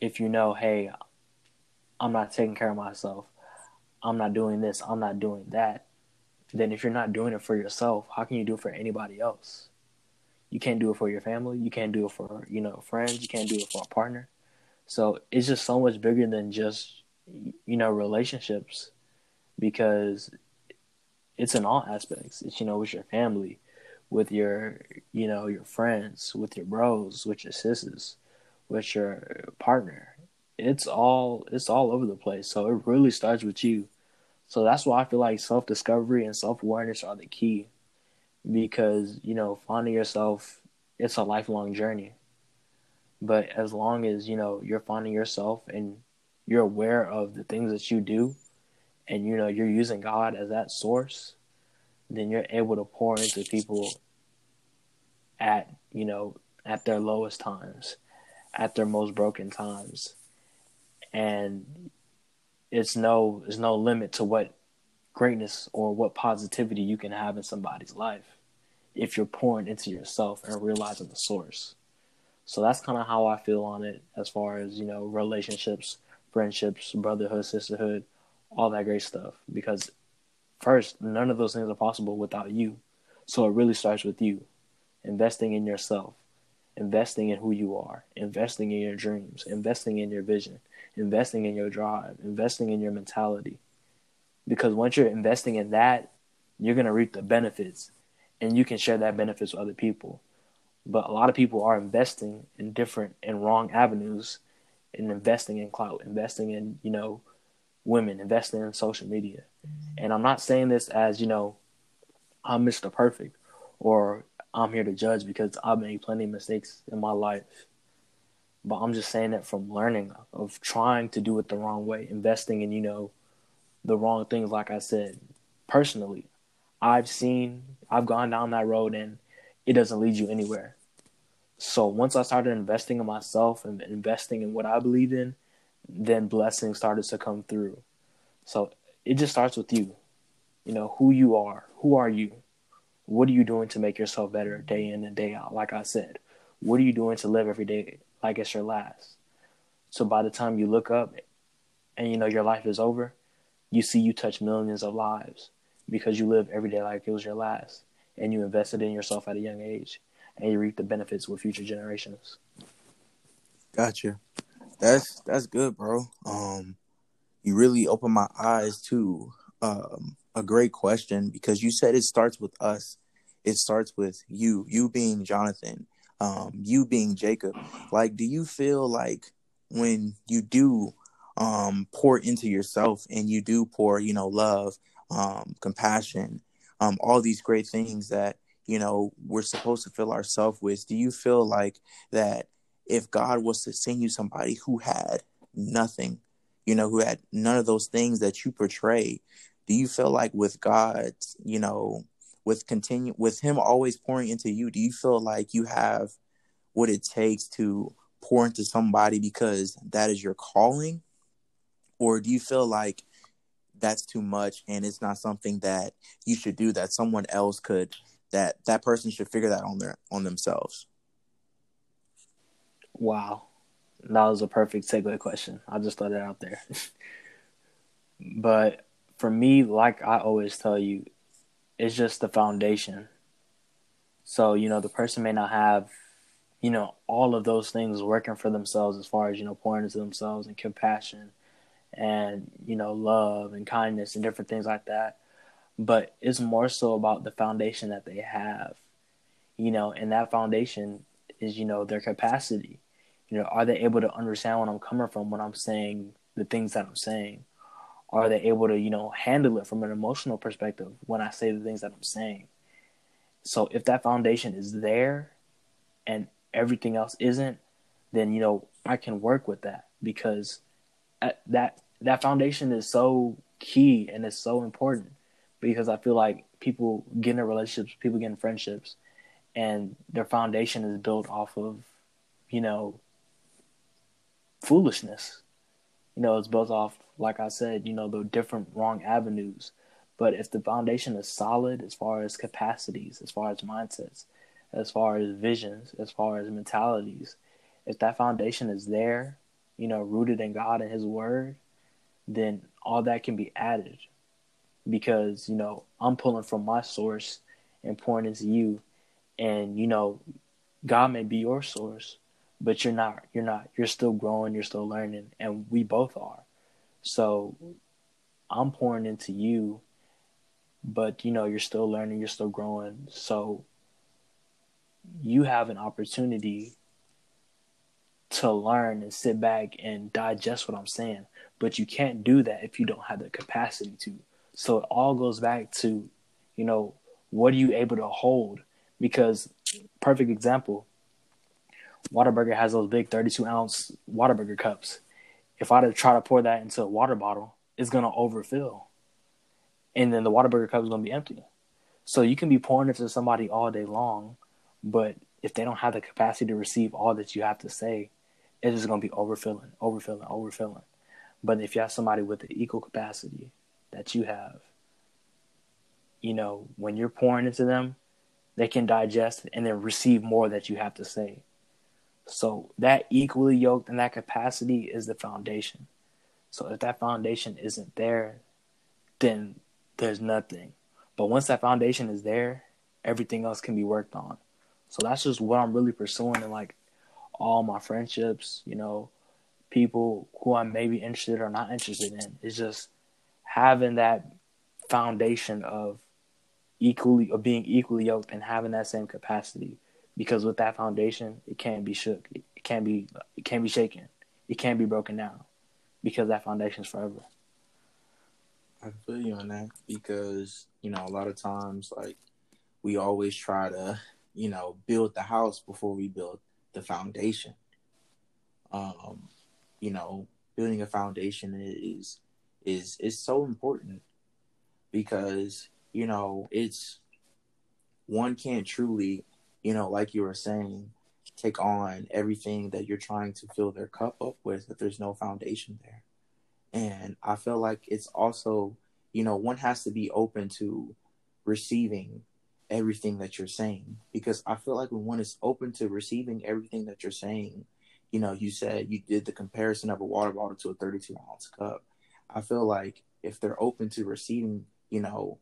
If you know, hey, I'm not taking care of myself, I'm not doing this, I'm not doing that, then if you're not doing it for yourself, how can you do it for anybody else? You can't do it for your family, you can't do it for, you know, friends, you can't do it for a partner. So it's just so much bigger than just you know relationships because it's in all aspects. It's you know with your family, with your you know your friends, with your bros, with your sisters, with your partner. It's all it's all over the place. So it really starts with you. So that's why I feel like self discovery and self awareness are the key, because you know finding yourself it's a lifelong journey. But as long as you know you're finding yourself and you're aware of the things that you do, and you know you're using God as that source, then you're able to pour into people at you know at their lowest times, at their most broken times, and it's no there's no limit to what greatness or what positivity you can have in somebody's life if you're pouring into yourself and realizing the source. So that's kind of how I feel on it as far as, you know, relationships, friendships, brotherhood, sisterhood, all that great stuff. Because first, none of those things are possible without you. So it really starts with you investing in yourself, investing in who you are, investing in your dreams, investing in your vision, investing in your drive, investing in your mentality. Because once you're investing in that, you're going to reap the benefits and you can share that benefits with other people. But a lot of people are investing in different and wrong avenues and investing in clout, investing in, you know, women, investing in social media. And I'm not saying this as, you know, I'm Mr. Perfect or I'm here to judge because I've made plenty of mistakes in my life. But I'm just saying that from learning of trying to do it the wrong way, investing in, you know, the wrong things, like I said, personally. I've seen, I've gone down that road and it doesn't lead you anywhere. So once I started investing in myself and investing in what I believe in, then blessings started to come through. So it just starts with you. You know, who you are. Who are you? What are you doing to make yourself better day in and day out? Like I said, what are you doing to live every day like it's your last? So by the time you look up and you know your life is over, you see you touch millions of lives because you live every day like it was your last and you invested in yourself at a young age and you reap the benefits with future generations. Gotcha. That's that's good, bro. Um, you really opened my eyes to um a great question because you said it starts with us. It starts with you, you being Jonathan, um, you being Jacob. Like, do you feel like when you do um, pour into yourself and you do pour, you know, love, um, compassion, um, all these great things that you know we're supposed to fill ourselves with do you feel like that if god was to send you somebody who had nothing you know who had none of those things that you portray do you feel like with god you know with continue with him always pouring into you do you feel like you have what it takes to pour into somebody because that is your calling? Or do you feel like that's too much and it's not something that you should do that someone else could that that person should figure that on their on themselves. Wow. That was a perfect segue question. I just throw that out there. <laughs> But for me like i always tell you it's just the foundation. So you know the person may not have you know all of those things working for themselves as far as you know pouring into themselves and compassion and you know love and kindness and different things like that but it's more so about the foundation that they have you know and that foundation is you know their capacity. You know are they able to understand what i'm coming from when i'm saying the things that i'm saying? Are they able to you know handle it from an emotional perspective when i say the things that i'm saying? So if that foundation is there and everything else isn't then you know i can work with that because uh, that that foundation is so key and it's so important because I feel like people get into relationships, people get in friendships, and their foundation is built off of, you know, foolishness. You know, it's built off, like I said, you know, the different wrong avenues. But if the foundation is solid as far as capacities, as far as mindsets, as far as visions, as far as mentalities, if that foundation is there, you know, rooted in God and His Word, then all that can be added because you know I'm pulling from my source and pouring into you, and you know God may be your source, but you're not. You're not. You're still growing. You're still learning, and we both are. So I'm pouring into you, but you know you're still learning. You're still growing. So you have an opportunity to learn and sit back and digest what I'm saying. But you can't do that if you don't have the capacity to. So it all goes back to, you know, what are you able to hold? Because, perfect example, Whataburger has those big 32 ounce Whataburger cups. If I try to pour that into a water bottle, it's to overfill. And then the Whataburger cup is to be empty. So you can be pouring into somebody all day long, but if they don't have the capacity to receive all that you have to say, it's just going to be overfilling, overfilling, overfilling. But if you have somebody with the equal capacity that you have, you know, when you're pouring into them, they can digest and then receive more that you have to say. So that equally yoked and that capacity is the foundation. So if that foundation isn't there, then there's nothing. But once that foundation is there, everything else can be worked on. So that's just what I'm really pursuing in like all my friendships, you know, people who I'm maybe interested or not interested in. It's just having that foundation of equally of being equally yoked and having that same capacity. Because with that foundation, it can't be shook. It can't be it can't be shaken. It can't be broken down. Because that foundation is forever. I feel you on that because, you know, a lot of times like we always try to, you know, build the house before we build the foundation. Um, you know, building a foundation is is is so important because you know it's one can't truly, you know, like you were saying, take on everything that you're trying to fill their cup up with if there's no foundation there. And I feel like it's also, you know, one has to be open to receiving everything that you're saying because I feel like when one is open to receiving everything that you're saying, you know, you said you did the comparison of a water bottle to a 32 ounce cup. I feel like if they're open to receiving, you know,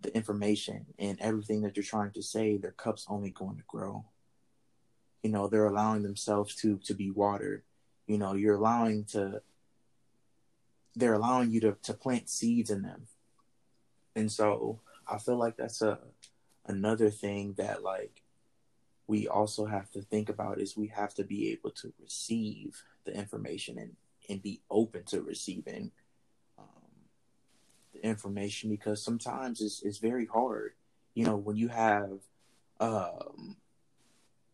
the information and everything that you're trying to say, their cup's only going to grow. You know, they're allowing themselves to to be watered. You know, you're allowing to they're allowing you to, to plant seeds in them And so I feel like that's a another thing that like we also have to think about is we have to be able to receive the information and and be open to receiving information because sometimes it's it's very hard. You know, when you have um,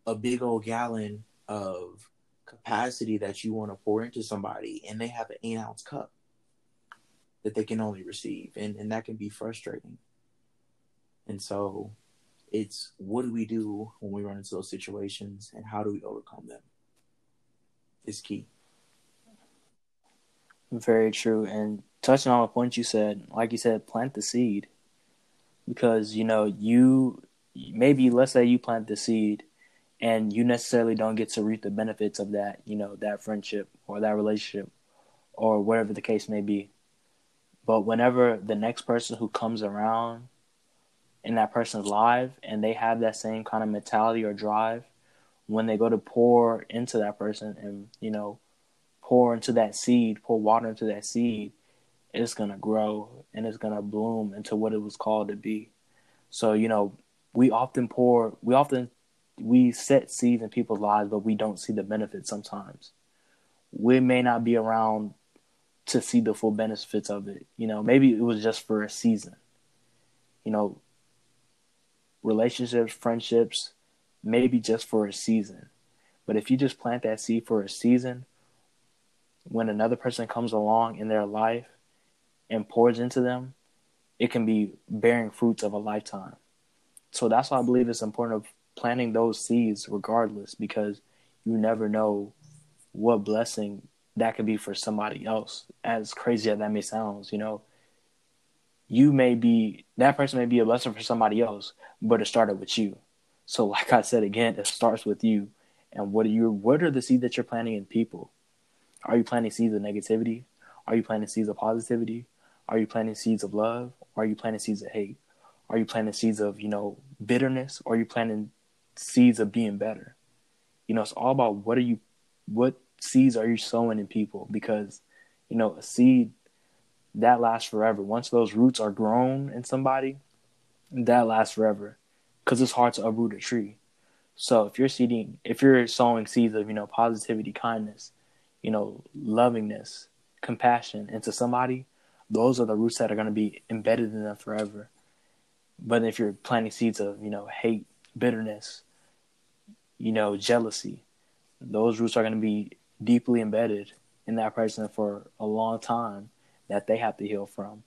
a big old gallon of capacity that you want to pour into somebody and they have an eight ounce cup that they can only receive and, and that can be frustrating and so it's what do we do when we run into those situations and how do we overcome them is key very true and touching on a point you said like you said plant the seed because you know you maybe let's say you plant the seed and you necessarily don't get to reap the benefits of that, you know, that friendship or that relationship or whatever the case may be. But whenever the next person who comes around in that person's life and they have that same kind of mentality or drive, when they go to pour into that person and, you know, pour into that seed, pour water into that seed, it's going to grow and it's going to bloom into what it was called to be. So, you know, we often pour, we often we set seeds in people's lives, but we don't see the benefits sometimes. We may not be around to see the full benefits of it. You know, maybe it was just for a season. You know, relationships, friendships, maybe just for a season. But if you just plant that seed for a season, when another person comes along in their life and pours into them, it can be bearing fruits of a lifetime. So that's why I believe it's important of planting those seeds regardless because you never know what blessing that could be for somebody else. As crazy as that may sound, you know, you may be that person may be a blessing for somebody else, but it started with you. So, like I said again, it starts with you. And what are you? What are the seeds that you're planting in people? Are you planting seeds of negativity? Are you planting seeds of positivity? Are you planting seeds of love? Or are you planting seeds of hate? Are you planting seeds of you know bitterness? Or are you planting seeds of being better. You know, it's all about what are you, what seeds are you sowing in people? Because, you know, a seed that lasts forever. Once those roots are grown in somebody, that lasts forever. Because it's hard to uproot a tree. So if you're seeding, if you're sowing seeds of, you know, positivity, kindness, you know, lovingness, compassion into somebody, those are the roots that are going to be embedded in them forever. But if you're planting seeds of, you know, hate, bitterness, you know, jealousy. Those roots are going to be deeply embedded in that person for a long time that they have to heal from.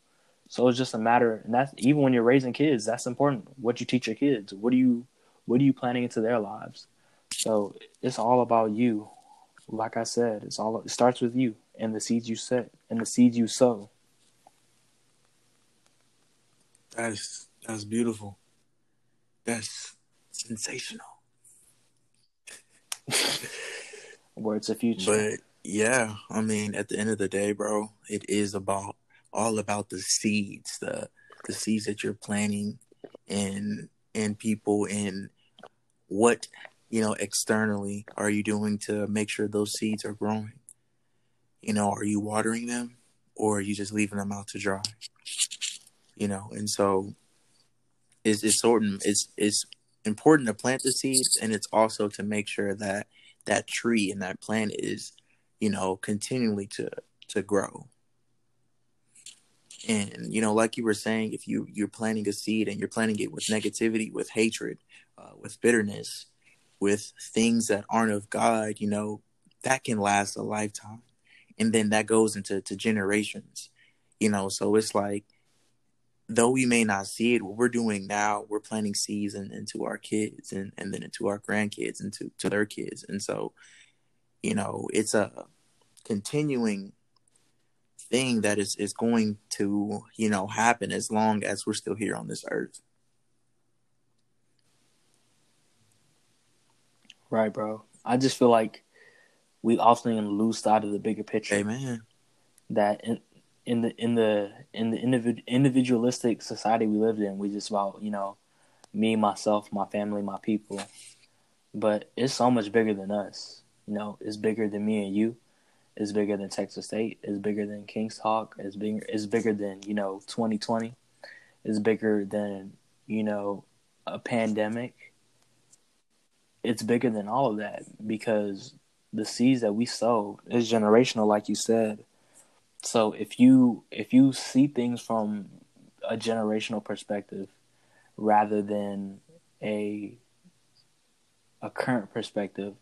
So it's just a matter, and that's even when you're raising kids, that's important. What you teach your kids, what do you, what are you planning into their lives? So it's all about you. Like I said, it's all it starts with you and the seeds you set and the seeds you sow. That's that's beautiful. That's sensational. <laughs> Words of future. But yeah, I mean, at the end of the day, bro, it is about all about the seeds, the the seeds that you're planting in in people and what you know externally are you doing to make sure those seeds are growing? You know are you watering them or are you just leaving them out to dry? You know and so it's it's of it's it's important to plant the seeds and it's also to make sure that that tree and that plant is you know continually to to grow. And you know like you were saying if you you're planting a seed and you're planting it with negativity with hatred uh, with bitterness with things that aren't of god you know that can last a lifetime and then that goes into to generations you know so it's like though we may not see it, what we're doing now, we're planting seeds in, into our kids and, and then into our grandkids and to, to their kids. And so, you know, it's a continuing thing that is, is going to, you know, happen as long as we're still here on this earth. Right, bro. I just feel like we often lose sight of the bigger picture. Amen. That in, in the in the in the individ, individualistic society we lived in, we just about you know me, myself, my family, my people. But it's so much bigger than us. You know, it's bigger than me and you. It's bigger than Texas State. It's bigger than King's Talk. It's bigger. It's bigger than you know 2020. It's bigger than, you know, a pandemic. It's bigger than all of that because the seeds that we sow is generational, like you said. So if you if you see things from a generational perspective rather than a a current perspective,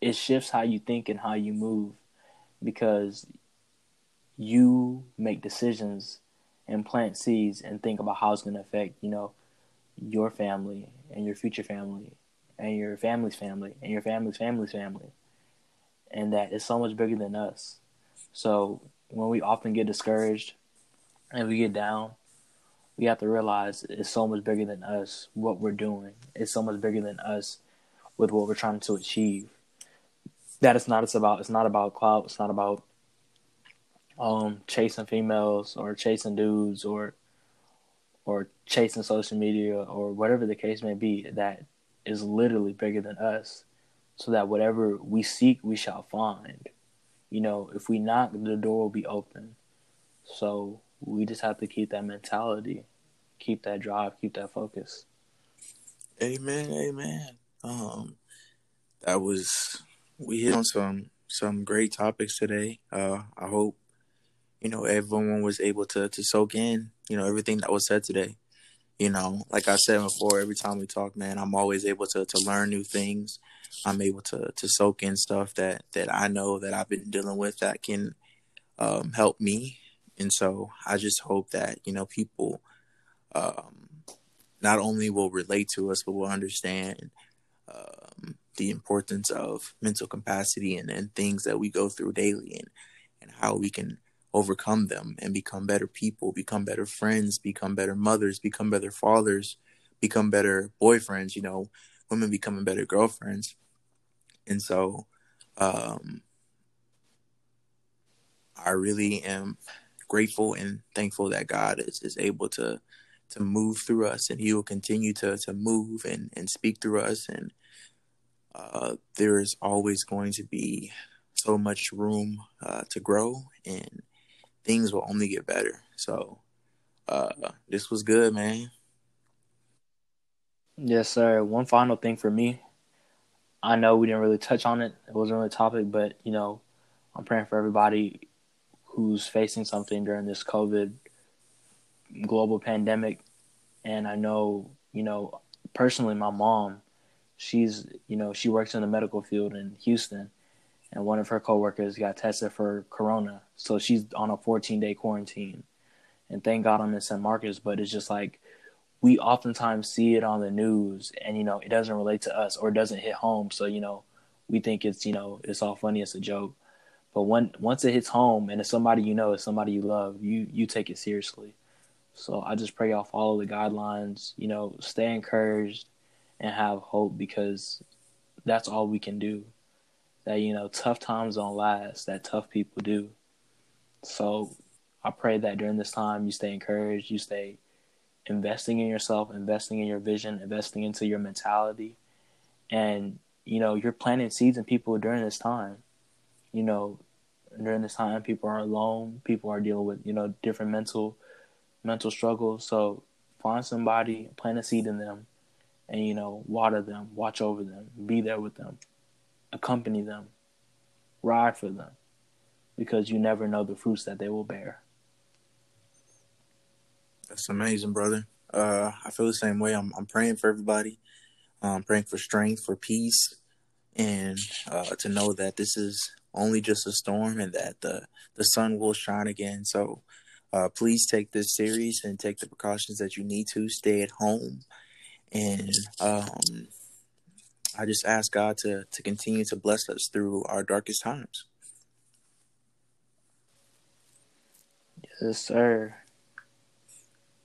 it shifts how you think and how you move because you make decisions and plant seeds and think about how it's going to affect, you know, your family and your future family and your family's family and your family's family's family. And that is so much bigger than us. So when we often get discouraged and we get down, we have to realize it's so much bigger than us what we're doing. It's so much bigger than us with what we're trying to achieve. That it's not it's about it's not about clout, it's not about um chasing females or chasing dudes or or chasing social media or whatever the case may be that is literally bigger than us so that whatever we seek we shall find. You know if we knock the door will be open. So we just have to keep that mentality keep that drive keep that focus. Amen amen. Um that was we hit on some some great topics today. Uh i hope you know, everyone was able to to soak in, you know, everything that was said today. You know, like I said before, every time we talk, man, I'm always able to to learn new things. I'm able to to soak in stuff that that I know that I've been dealing with that can um, help me. And so I just hope that you know people um, not only will relate to us, but will understand um, the importance of mental capacity and, and things that we go through daily and and how we can overcome them and become better people, become better friends, become better mothers, become better fathers, become better boyfriends, you know, women becoming better girlfriends. And so um, I really am grateful and thankful that God is, is able to to move through us and he will continue to to move and, and speak through us and uh, there is always going to be so much room uh, to grow and things will only get better. So uh, this was good, man. Yes, sir. One final thing for me. I know we didn't really touch on it. It wasn't really a topic, but you know, I'm praying for everybody who's facing something during this COVID global pandemic. And I know, you know, personally, my mom, she's, you know, she works in the medical field in Houston, and one of her coworkers got tested for corona. So she's on a 14 day quarantine. And thank God I'm in San Marcos, but it's just like we oftentimes see it on the news and you know, it doesn't relate to us or it doesn't hit home. So, you know, we think it's, you know, it's all funny, it's a joke. But when once it hits home and it's somebody you know, it's somebody you love, you you take it seriously. So I just pray y'all follow the guidelines, you know, stay encouraged and have hope because that's all we can do that you know tough times don't last that tough people do. So i pray that during this time you stay encouraged you stay investing in yourself investing in your vision investing into your mentality. And you know you're planting seeds in people during this time. You know during this time people are alone people are dealing with you know different mental mental struggles. So find somebody plant a seed in them and you know water them watch over them be there with them accompany them, ride for them, because you never know the fruits that they will bear. That's amazing, brother. Uh, I feel the same way. I'm, I'm praying for everybody. I'm praying for strength, for peace, and uh, to know that this is only just a storm and that the the sun will shine again. So, uh, please take this series and take the precautions that you need to. Stay at home, and um, I just ask God to to continue to bless us through our darkest times. Yes, sir.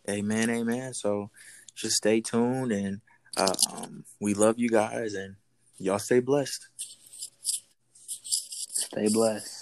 Amen, amen. So just stay tuned and uh, um, we love you guys and y'all stay blessed. Stay blessed.